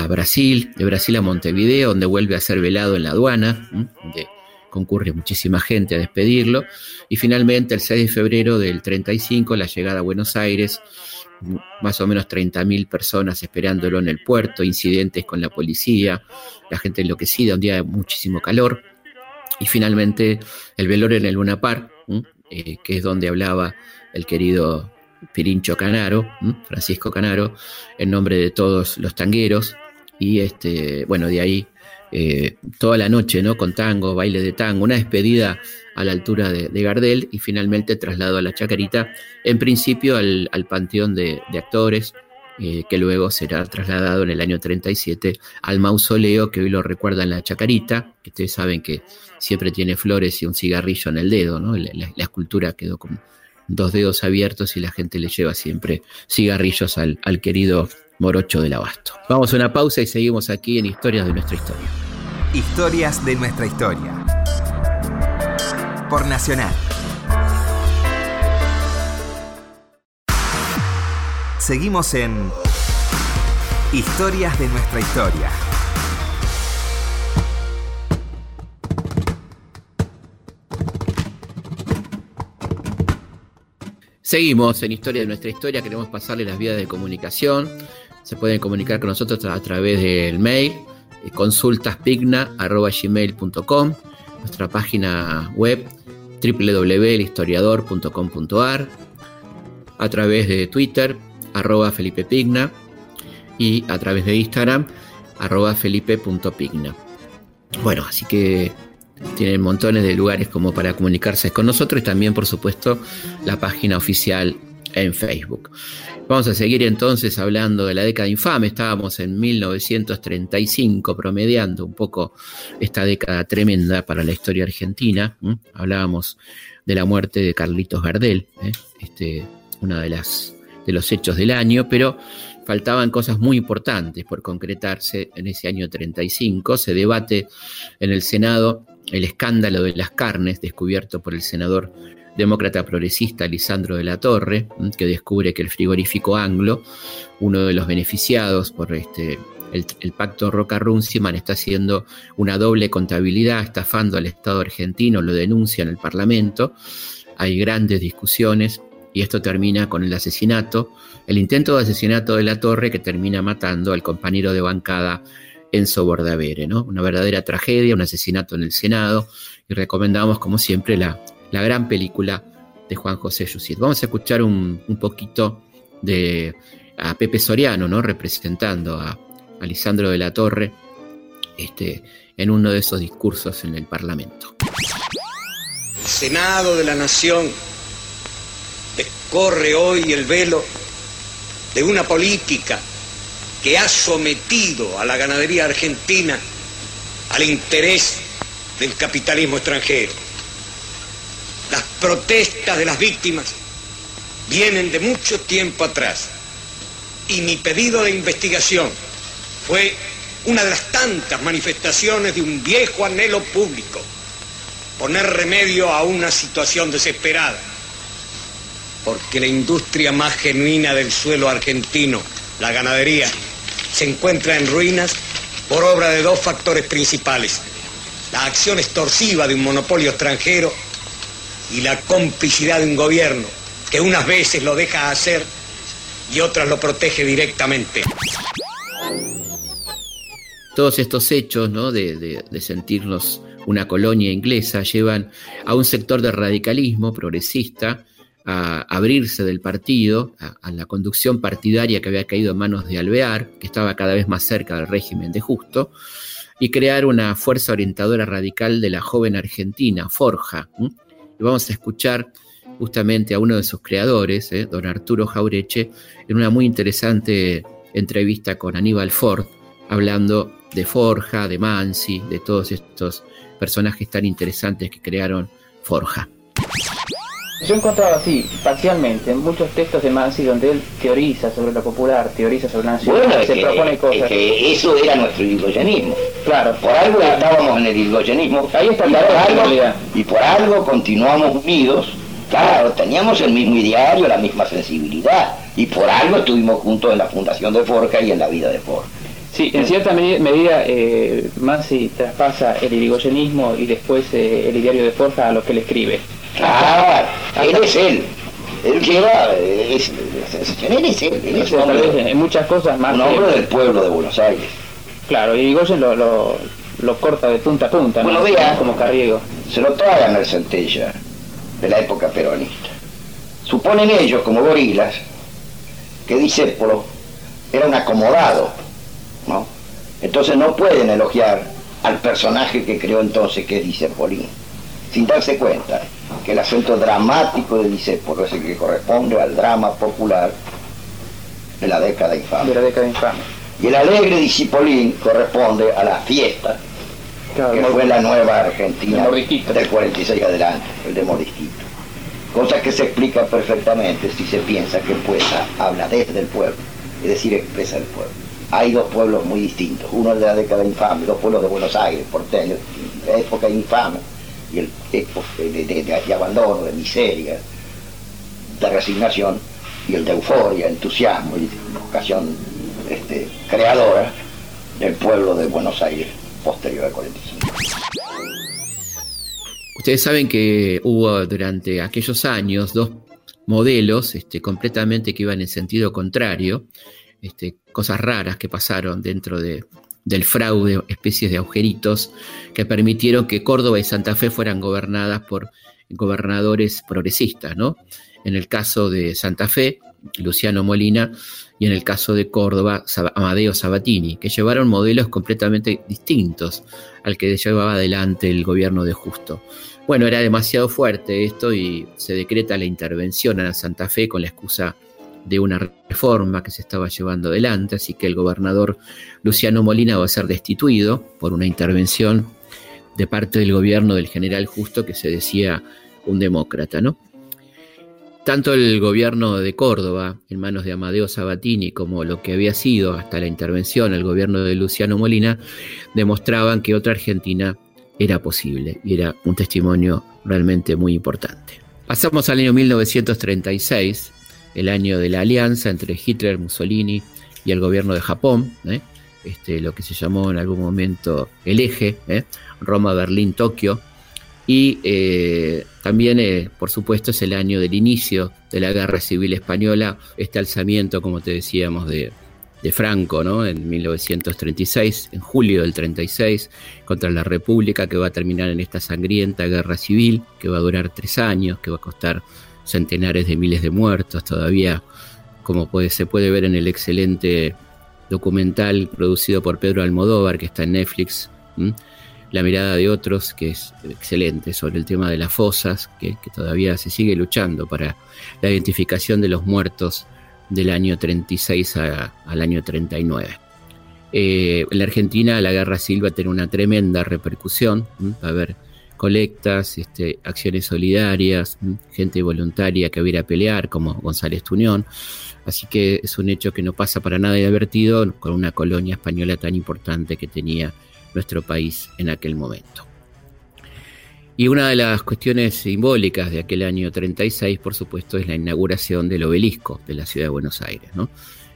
Brasil, de Brasil a Montevideo, donde vuelve a ser velado en la aduana, donde concurre muchísima gente a despedirlo, y finalmente el 6 de febrero del 35, la llegada a Buenos Aires, más o menos 30.000 personas esperándolo en el puerto, incidentes con la policía, la gente enloquecida, un día de muchísimo calor, y finalmente el velorio en el Luna eh, que es donde hablaba el querido Pirincho Canaro, Francisco Canaro, en nombre de todos los tangueros. Y este, bueno, de ahí eh, toda la noche, ¿no? Con tango, baile de tango, una despedida a la altura de, Gardel y finalmente traslado a la Chacarita, en principio al, Panteón de, Actores, eh, que luego será trasladado en el año 37 al mausoleo que hoy lo recuerda en la Chacarita, que ustedes saben que siempre tiene flores y un cigarrillo en el dedo, ¿no? La, escultura quedó con dos dedos abiertos y la gente le lleva siempre cigarrillos al, al querido Morocho del Abasto. Vamos a una pausa y seguimos aquí en Historias de nuestra historia. Historias de nuestra historia. Por Nacional. Seguimos en Historias de nuestra historia. Seguimos en Historia de nuestra historia, queremos pasarle las vías de comunicación. Se pueden comunicar con nosotros a través del mail eh, consultaspigna.gmail.com, nuestra página web www.elhistoriador.com.ar, a través de Twitter, arroba Felipe Pigna, y a través de Instagram, arroba felipe.pigna. Bueno, así que tienen montones de lugares como para comunicarse con nosotros y también, por supuesto, la página oficial en Facebook. Vamos a seguir entonces hablando de la década infame. Estábamos en 1935, promediando un poco esta década tremenda para la historia argentina. Hablábamos de la muerte de Carlitos Gardel, ¿eh? este, uno de, las, de los hechos del año, pero faltaban cosas muy importantes por concretarse en ese año 35. Se debate en el Senado el escándalo de las carnes descubierto por el senador demócrata progresista Lisandro de la Torre, que descubre que el frigorífico Anglo, uno de los beneficiados por este, el, pacto Roca-Runciman, está haciendo una doble contabilidad, estafando al Estado argentino, lo denuncia en el Parlamento. Hay grandes discusiones y esto termina con el asesinato, el intento de asesinato de la Torre que termina matando al compañero de bancada Enzo Bordavere, ¿no? Una verdadera tragedia, un asesinato en el Senado y recomendamos como siempre la, la gran película de Juan José Yusit. Vamos a escuchar un, poquito de a Pepe Soriano, ¿no? representando a, a Lisandro de la Torre este, en uno de esos discursos en el Parlamento. Senado de la Nación descorre hoy el velo de una política que ha sometido a la ganadería argentina al interés del capitalismo extranjero. Las protestas de las víctimas vienen de mucho tiempo atrás y mi pedido de investigación fue una de las tantas manifestaciones de un viejo anhelo público, poner remedio a una situación desesperada, porque la industria más genuina del suelo argentino, la ganadería, se encuentra en ruinas por obra de dos factores principales, la acción extorsiva de un monopolio extranjero y la complicidad de un gobierno que unas veces lo deja hacer y otras lo protege directamente. Todos estos hechos ¿no? de, sentirnos una colonia inglesa llevan a un sector de radicalismo progresista a abrirse del partido, a, la conducción partidaria que había caído en manos de Alvear, que estaba cada vez más cerca del régimen de Justo, y crear una fuerza orientadora radical de la joven argentina, Forja, y vamos a escuchar justamente a uno de sus creadores, eh, don Arturo Jaureche, en una muy interesante entrevista con Aníbal Ford, hablando de Forja, de Mansi, de todos estos personajes tan interesantes que crearon Forja. Yo he encontrado así, parcialmente, en muchos textos de Mansi donde él teoriza sobre lo popular, teoriza sobre la nación, se propone cosas. que eso era nuestro irigoyenismo. Claro. Por algo estábamos en el irigoyenismo. Ahí está y, por algo, y por algo continuamos unidos. Claro, teníamos el mismo ideario, la misma sensibilidad. Y por algo estuvimos juntos en la fundación de Forja y en la vida de Forja. Sí, en cierta medida eh, Mansi traspasa el irigoyenismo y después eh, el ideario de Forja a lo que él escribe. Claro, él es él. Él lleva, es, él es él, él es un hombre, en muchas cosas más. Un hombre del pueblo de Buenos Aires. Claro, y Goyen lo, lo, lo, corta de punta a punta, bueno, ¿no? Vea, como Carriego. Se lo tragan el centella de la época peronista. Suponen ellos, como gorilas, que Discépolo era un acomodado, ¿no? Entonces no pueden elogiar al personaje que creó entonces, que es Dicepolín, sin darse cuenta que el acento dramático de Disépolo es el que corresponde al drama popular de la década infame. De la década infame. Y el alegre Disipolín corresponde a la fiesta que fue la nueva Argentina del 46 adelante, el de Morisquito. Cosa que se explica perfectamente si se piensa que el poeta habla desde el pueblo, es decir, expresa el pueblo. Hay dos pueblos muy distintos, uno de la década infame, dos pueblos de Buenos Aires, porteños, época infame, y el de, de abandono, de miseria, de resignación, y el de euforia, entusiasmo y vocación este, creadora del pueblo de Buenos Aires posterior al 45. Ustedes saben que hubo durante aquellos años dos modelos este, completamente que iban en sentido contrario, este, cosas raras que pasaron dentro de, del fraude, especies de agujeritos que permitieron que Córdoba y Santa Fe fueran gobernadas por gobernadores progresistas, ¿no? En el caso de Santa Fe, Luciano Molina, y en el caso de Córdoba, Amadeo Sabatini, que llevaron modelos completamente distintos al que llevaba adelante el gobierno de Justo. Bueno, era demasiado fuerte esto y se decreta la intervención a Santa Fe con la excusa de una reforma que se estaba llevando adelante, así que el gobernador Luciano Molina va a ser destituido por una intervención de parte del gobierno del general Justo que se decía un demócrata, ¿no? Tanto el gobierno de Córdoba, en manos de Amadeo Sabatini, como lo que había sido hasta la intervención el gobierno de Luciano Molina, demostraban que otra Argentina era posible y era un testimonio realmente muy importante. Pasamos al año 1936, el año de la alianza entre Hitler, Mussolini y el gobierno de Japón, ¿eh? este, lo que se llamó en algún momento el eje, ¿eh? Roma, Berlín, Tokio, y eh, también, por supuesto, es el año del inicio de la Guerra Civil Española, este alzamiento, como te decíamos, de, Franco, ¿no? En 1936, en julio del 36, contra la República, que va a terminar en esta sangrienta guerra civil, que va a durar tres años, que va a costar centenares de miles de muertos, todavía, como se puede ver en el excelente documental producido por Pedro Almodóvar, que está en Netflix. La mirada de otros, que es excelente, sobre el tema de las fosas, que, todavía se sigue luchando para la identificación de los muertos del año 36 al año 39. Eh, en la Argentina la guerra civil va a tener una tremenda repercusión, a haber colectas, este, acciones solidarias, gente voluntaria que va a pelear, como González Tuñón. Así que es un hecho que no pasa para nada divertido con una colonia española tan importante que tenía nuestro país en aquel momento. Y una de las cuestiones simbólicas de aquel año 36, por supuesto, es la inauguración del obelisco de la ciudad de Buenos Aires. ¿no?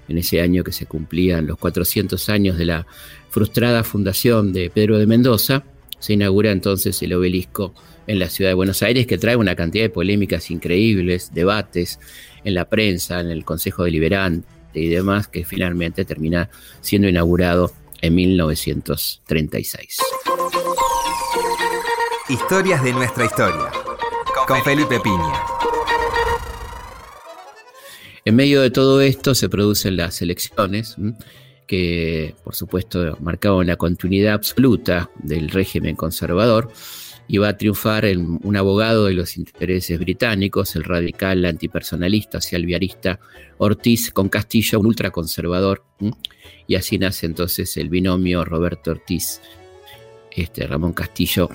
En ese año que se cumplían los 400 años de la frustrada fundación de Pedro de Mendoza, se inaugura entonces el obelisco en la ciudad de Buenos Aires, que trae una cantidad de polémicas increíbles, debates en la prensa, en el Consejo Deliberante y demás, que finalmente termina siendo inaugurado en 1936. Historias de nuestra historia. Con Felipe Piña. En medio de todo esto se producen las elecciones que, por supuesto, marcaban la continuidad absoluta del régimen conservador y a triunfar un abogado de los intereses británicos, el radical antipersonalista, alviarista Ortiz con Castillo, un ultraconservador, y así nace entonces el binomio Roberto Ortiz, este Ramón Castillo,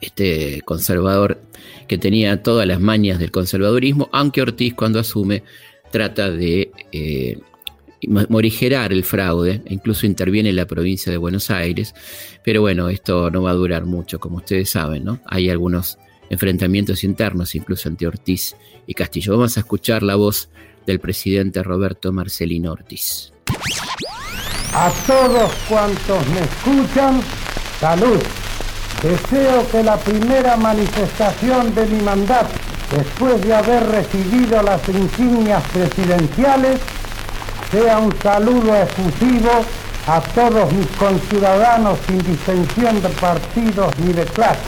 este conservador que tenía todas las mañas del conservadurismo, aunque Ortiz cuando asume trata de eh, morigerar el fraude, incluso interviene en la provincia de Buenos Aires, pero bueno, esto no va a durar mucho, como ustedes saben, ¿no? Hay algunos enfrentamientos internos, incluso entre Ortiz y Castillo. Vamos a escuchar la voz del presidente Roberto Marcelino Ortiz. A todos cuantos me escuchan, salud. Deseo que la primera manifestación de mi mandato, después de haber recibido las insignias presidenciales, sea un saludo efusivo a todos mis conciudadanos sin distinción de partidos ni de clase.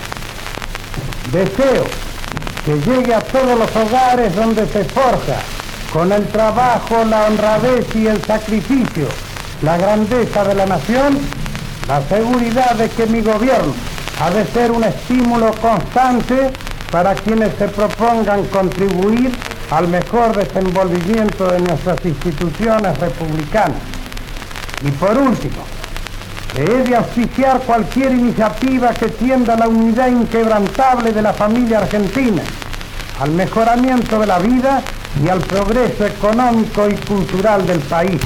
Deseo que llegue a todos los hogares donde se forja, con el trabajo, la honradez y el sacrificio, la grandeza de la nación, la seguridad de que mi gobierno ha de ser un estímulo constante para quienes se propongan contribuir al mejor desenvolvimiento de nuestras instituciones republicanas. Y por último, he de auspiciar cualquier iniciativa que tienda a la unidad inquebrantable de la familia argentina, al mejoramiento de la vida y al progreso económico y cultural del país.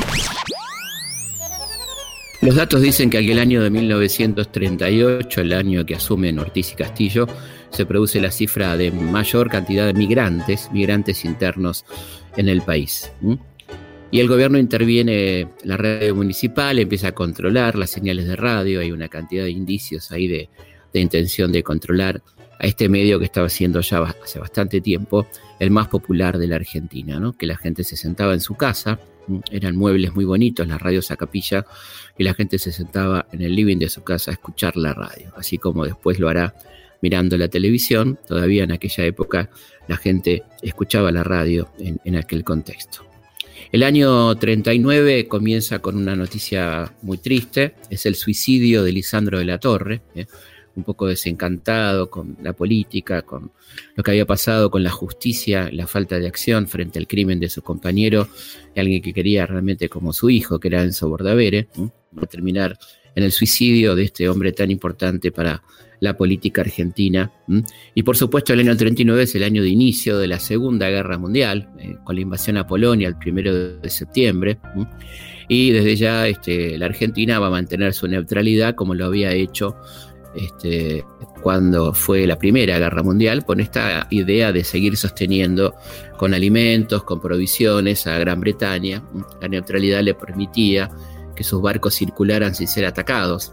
Los datos dicen que aquel año de 1938, el año que asumen Ortiz y Castillo, se produce la cifra de mayor cantidad de migrantes, migrantes internos en el país. Y el gobierno interviene, la red municipal empieza a controlar las señales de radio, hay una cantidad de indicios ahí de, intención de controlar a este medio que estaba siendo ya hace bastante tiempo el más popular de la Argentina, ¿no? que la gente se sentaba en su casa, eran muebles muy bonitos, las radios a capilla, y la gente se sentaba en el living de su casa a escuchar la radio, así como después lo hará mirando la televisión, todavía en aquella época la gente escuchaba la radio en, aquel contexto. El año 39 comienza con una noticia muy triste, es el suicidio de Lisandro de la Torre, ¿eh? un poco desencantado con la política, con lo que había pasado con la justicia, la falta de acción frente al crimen de su compañero, alguien que quería realmente como su hijo, que era Enzo Bordavere, va a terminar en el suicidio de este hombre tan importante para la política argentina. Y por supuesto el año 39 es el año de inicio de la Segunda Guerra Mundial, eh, con la invasión a Polonia el primero de septiembre. Y desde ya este, la Argentina va a mantener su neutralidad como lo había hecho este, cuando fue la Primera Guerra Mundial, con esta idea de seguir sosteniendo con alimentos, con provisiones a Gran Bretaña. La neutralidad le permitía que sus barcos circularan sin ser atacados.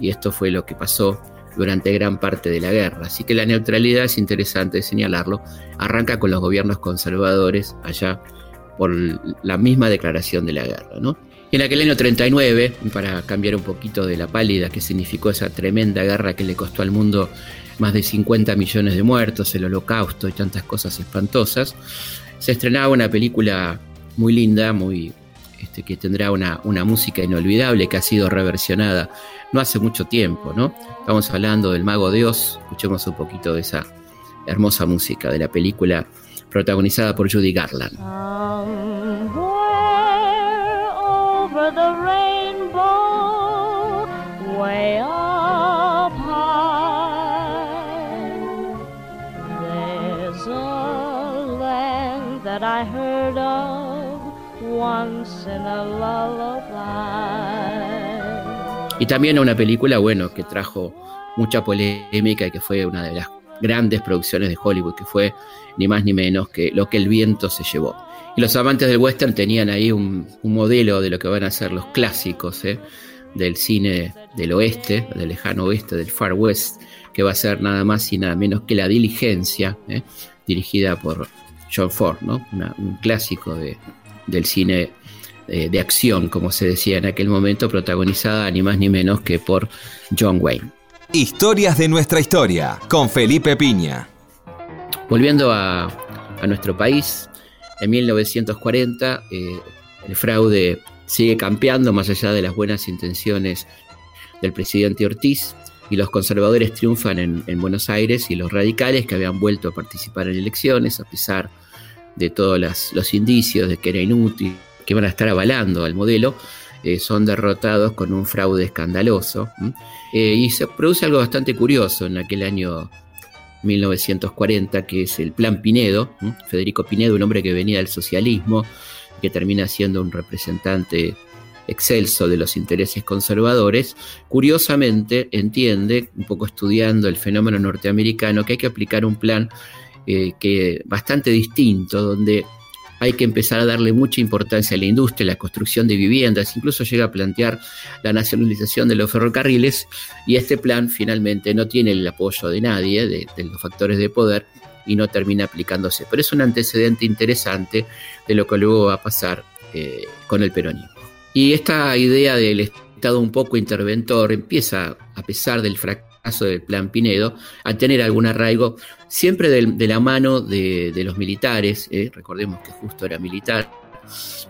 Y esto fue lo que pasó durante gran parte de la guerra. Así que la neutralidad es interesante señalarlo. Arranca con los gobiernos conservadores allá por la misma declaración de la guerra. ¿no? En aquel año 39, para cambiar un poquito de la pálida que significó esa tremenda guerra que le costó al mundo más de 50 millones de muertos, el holocausto y tantas cosas espantosas, se estrenaba una película muy linda, muy este, que tendrá una, una, música inolvidable que ha sido reversionada no hace mucho tiempo, ¿no? Estamos hablando del Mago Dios, escuchemos un poquito de esa hermosa música de la película protagonizada por Judy Garland. that I heard once in a. Y también una película, bueno, que trajo mucha polémica y que fue una de las grandes producciones de Hollywood, que fue ni más ni menos que Lo que el viento se llevó. Y los amantes del western tenían ahí un, modelo de lo que van a ser los clásicos ¿eh? del cine del oeste, del lejano oeste, del Far West, que va a ser nada más y nada menos que La Diligencia, ¿eh? dirigida por John Ford, ¿no? un clásico del cine eh, de acción, como se decía en aquel momento, protagonizada ni más ni menos que por John Wayne. Historias de nuestra historia, con Felipe Piña. Volviendo a, a nuestro país, en 1940 eh, el fraude sigue campeando más allá de las buenas intenciones del presidente Ortiz y los conservadores triunfan en, Buenos Aires y los radicales que habían vuelto a participar en elecciones a pesar de todos los indicios de que era inútil, que van a estar avalando al modelo, eh, son derrotados con un fraude escandaloso. Eh, y se produce algo bastante curioso en aquel año 1940, que es el Plan Pinedo. Federico Pinedo, un hombre que venía del socialismo, que termina siendo un representante excelso de los intereses conservadores, curiosamente entiende, un poco estudiando el fenómeno norteamericano, que hay que aplicar un plan eh, que bastante distinto, donde hay que empezar a darle mucha importancia a la industria, la construcción de viviendas, incluso llega a plantear la nacionalización de los ferrocarriles y este plan finalmente no tiene el apoyo de nadie, de, los factores de poder, y no termina aplicándose. Pero es un antecedente interesante de lo que luego va a pasar eh, con el peronismo. Y esta idea del Estado un poco interventor empieza, a pesar del fracaso del plan Pinedo, a tener algún arraigo siempre de, la mano de, los militares, ¿eh? recordemos que justo era militar,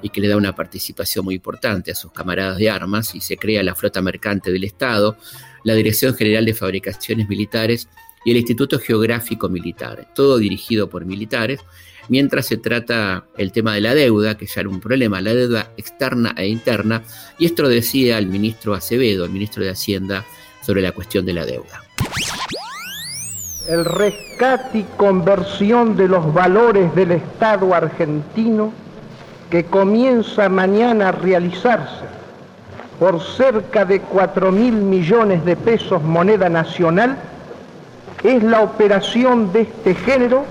y que le da una participación muy importante a sus camaradas de armas y se crea la flota mercante del Estado, la Dirección General de Fabricaciones Militares y el Instituto Geográfico Militar, todo dirigido por militares, mientras se trata el tema de la deuda, que ya era un problema, la deuda externa e interna, y esto lo decía el ministro Acevedo, el ministro de Hacienda, sobre la cuestión de la deuda. El rescate y conversión de los valores del Estado argentino que comienza mañana a realizarse por cerca de 4 mil millones de pesos moneda nacional es la operación de este género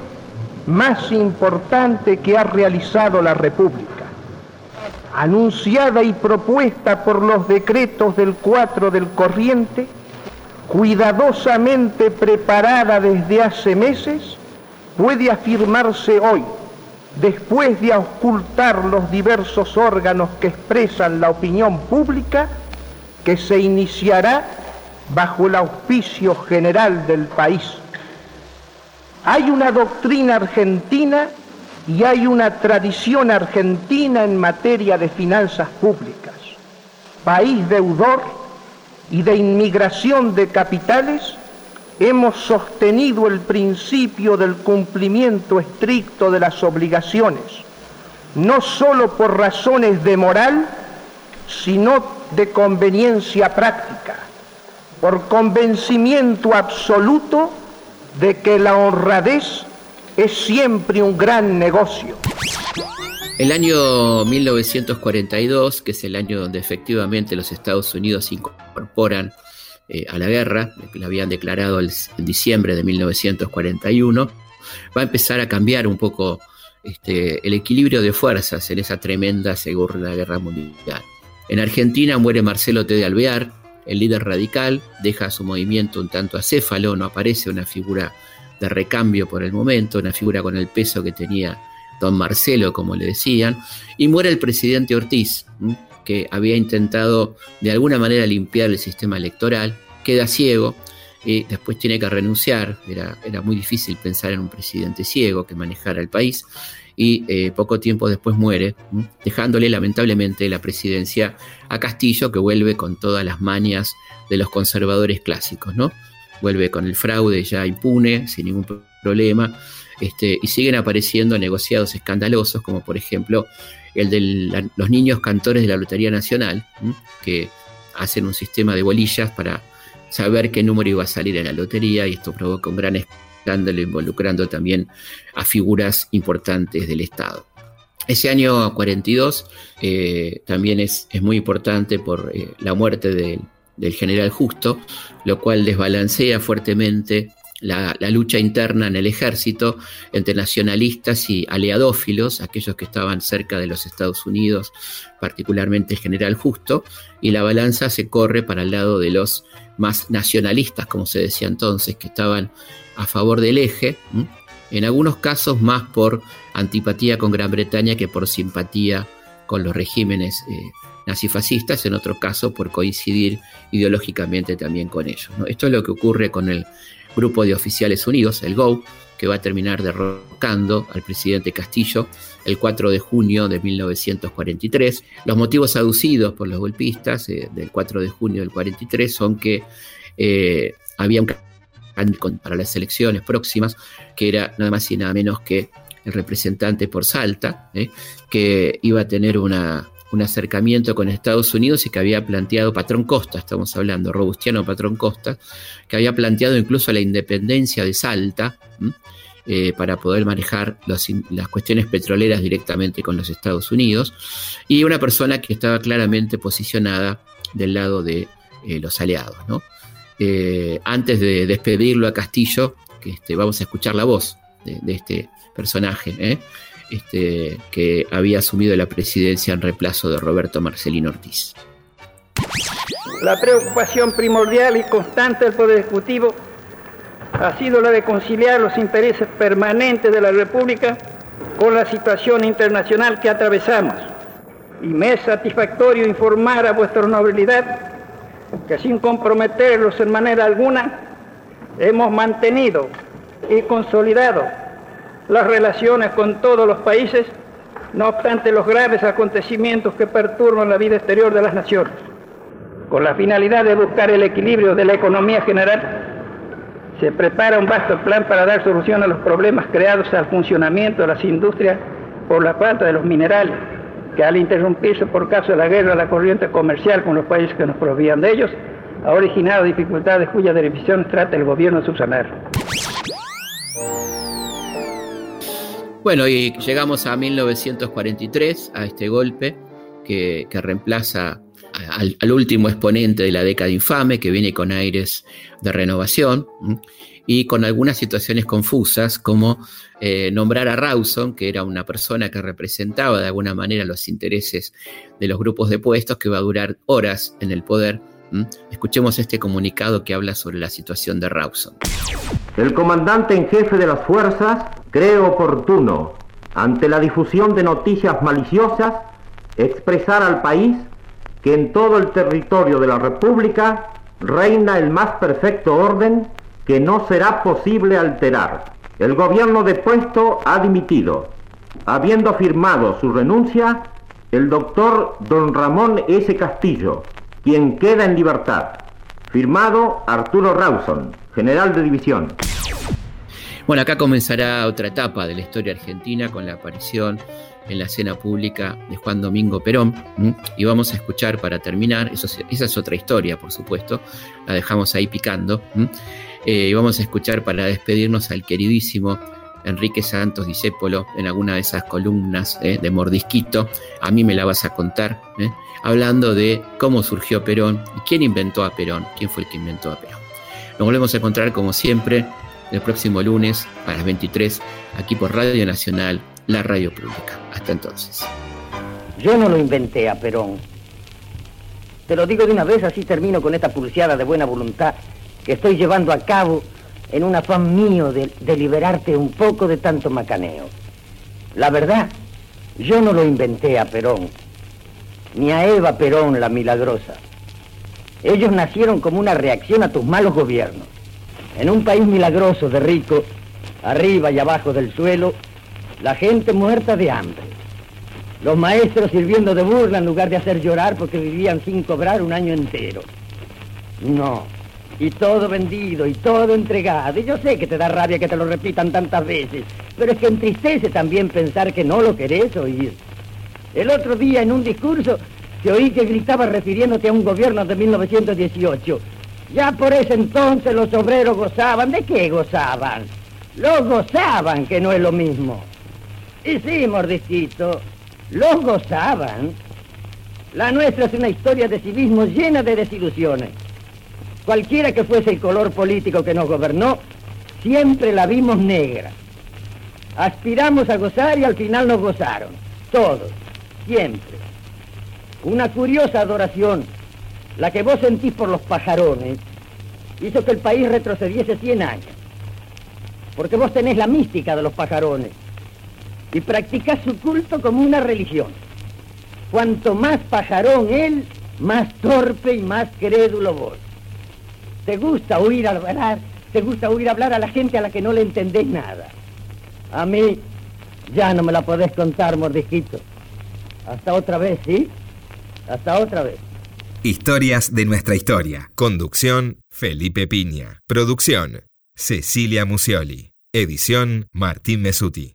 más importante que ha realizado la República, anunciada y propuesta por los decretos del 4 del corriente, cuidadosamente preparada desde hace meses, puede afirmarse hoy, después de ocultar los diversos órganos que expresan la opinión pública, que se iniciará bajo el auspicio general del país hay una doctrina argentina y hay una tradición argentina en materia de finanzas públicas. País deudor y de inmigración de capitales, hemos sostenido el principio del cumplimiento estricto de las obligaciones, no sólo por razones de moral, sino de conveniencia práctica, por convencimiento absoluto de que la honradez es siempre un gran negocio. El año 1942, que es el año donde efectivamente los Estados Unidos se incorporan eh, a la guerra, la habían declarado en diciembre de 1941, va a empezar a cambiar un poco este, el equilibrio de fuerzas en esa tremenda Segunda Guerra Mundial. En Argentina muere Marcelo T. de Alvear, el líder radical deja su movimiento un tanto acéfalo, no aparece una figura de recambio por el momento, una figura con el peso que tenía don Marcelo, como le decían, y muere el presidente Ortiz, que había intentado de alguna manera limpiar el sistema electoral, queda ciego y después tiene que renunciar, era, era muy difícil pensar en un presidente ciego que manejara el país, y eh, poco tiempo después muere, dejándole lamentablemente la presidencia a Castillo, que vuelve con todas las manias de los conservadores clásicos, ¿no? Vuelve con el fraude ya impune, sin ningún problema, este, y siguen apareciendo negociados escandalosos, como por ejemplo el de los niños cantores de la Lotería Nacional, que hacen un sistema de bolillas para saber qué número iba a salir en la lotería, y esto provoca un gran escándalo involucrando también a figuras importantes del Estado. Ese año 42 eh, también es, es, muy importante por eh, la muerte del general Justo, lo cual desbalancea fuertemente la, lucha interna en el ejército entre nacionalistas y aliadófilos, aquellos que estaban cerca de los Estados Unidos, particularmente el general Justo, y la balanza se corre para el lado de los más nacionalistas, como se decía entonces, que estaban a favor del eje, en algunos casos más por antipatía con Gran Bretaña que por simpatía con los regímenes eh, nazifascistas, en otro caso por coincidir ideológicamente también con ellos. Esto es lo que ocurre con el grupo de oficiales unidos, el GO, que va a terminar derrocando al presidente Castillo el 4 de junio de 1943. Los motivos aducidos por los golpistas eh, del 4 de junio del 43 son que eh, había un para las elecciones próximas, que era nada más y nada menos que el representante por Salta, ¿eh? que iba a tener una, un acercamiento con Estados Unidos y que había planteado Patrón Costa, estamos hablando, Robustiano Patrón Costa, que había planteado incluso la independencia de Salta eh, para poder manejar las cuestiones petroleras directamente con los Estados Unidos, y una persona que estaba claramente posicionada del lado de eh, los aliados. ¿no? Eh, antes de despedirlo a Castillo, que este, vamos a escuchar la voz de, este personaje. Este, que había asumido la presidencia en reemplazo de Roberto Marcelino Ortiz. La preocupación primordial y constante del Poder Ejecutivo ha sido la de conciliar los intereses permanentes de la República con la situación internacional que atravesamos. Y me es satisfactorio informar a vuestra honorabilidad que sin comprometerlos en manera alguna, hemos mantenido y consolidado las relaciones con todos los países no obstante los graves acontecimientos que perturban la vida exterior de las naciones, con la finalidad de buscar el equilibrio de la economía general, se prepara un vasto plan para dar solución a los problemas creados al funcionamiento de las industrias por la falta de los minerales, que al interrumpirse por causa de la guerra la corriente comercial con los países que nos proveían de ellos, ha originado dificultades cuya derivación trata el gobierno de subsanar. Bueno, y llegamos a 1943, a este golpe que, reemplaza al, último exponente de la década infame, que viene con aires de renovación y con algunas situaciones confusas, como eh, nombrar a Rawson, que era una persona que representaba de alguna manera los intereses de los grupos de puestos, que va a durar horas en el poder. Escuchemos este comunicado que habla sobre la situación de Rawson. El comandante en jefe de las fuerzas cree oportuno, ante la difusión de noticias maliciosas, expresar al país que en todo el territorio de la República reina el más perfecto orden que no será posible alterar. El gobierno depuesto ha dimitido. Habiendo firmado su renuncia, el doctor don Ramón S. Castillo, quien queda en libertad. Firmado Arturo Rawson, general de división. Bueno, acá comenzará otra etapa de la historia argentina con la aparición en la escena pública de Juan Domingo Perón. Y vamos a escuchar para terminar, esa es otra historia, por supuesto, la dejamos ahí picando. Eh, y vamos a escuchar para despedirnos al queridísimo Enrique Santos Discépolo en alguna de esas columnas eh, de Mordisquito. A mí me la vas a contar, eh, hablando de cómo surgió Perón y quién inventó a Perón, quién fue el que inventó a Perón. Nos volvemos a encontrar como siempre el próximo lunes a las 23 aquí por Radio Nacional, la radio pública. Hasta entonces. Yo no lo inventé a Perón. Te lo digo de una vez, así termino con esta pulseada de buena voluntad que estoy llevando a cabo en un afán mío de, de liberarte un poco de tanto macaneo. La verdad, yo no lo inventé a Perón, ni a Eva Perón la milagrosa. Ellos nacieron como una reacción a tus malos gobiernos. En un país milagroso de rico, arriba y abajo del suelo, la gente muerta de hambre. Los maestros sirviendo de burla en lugar de hacer llorar porque vivían sin cobrar un año entero. No, y todo vendido y todo entregado. Y yo sé que te da rabia que te lo repitan tantas veces, pero es que entristece también pensar que no lo querés oír. El otro día en un discurso te oí que gritaba refiriéndote a un gobierno de 1918. Ya por ese entonces los obreros gozaban. ¿De qué gozaban? Los gozaban, que no es lo mismo. Y sí, mordisquito, los gozaban. La nuestra es una historia de civismo llena de desilusiones. Cualquiera que fuese el color político que nos gobernó, siempre la vimos negra. Aspiramos a gozar y al final nos gozaron. Todos, siempre. Una curiosa adoración, la que vos sentís por los pajarones, hizo que el país retrocediese 100 años. Porque vos tenés la mística de los pajarones y practicás su culto como una religión. Cuanto más pajarón él, más torpe y más crédulo vos. Te gusta oír hablar, te gusta oír hablar a la gente a la que no le entendés nada. A mí ya no me la podés contar, mordisquito. Hasta otra vez, ¿sí? Hasta otra vez. Historias de nuestra historia. Conducción, Felipe Piña. Producción, Cecilia Musioli. Edición, Martín Mesuti.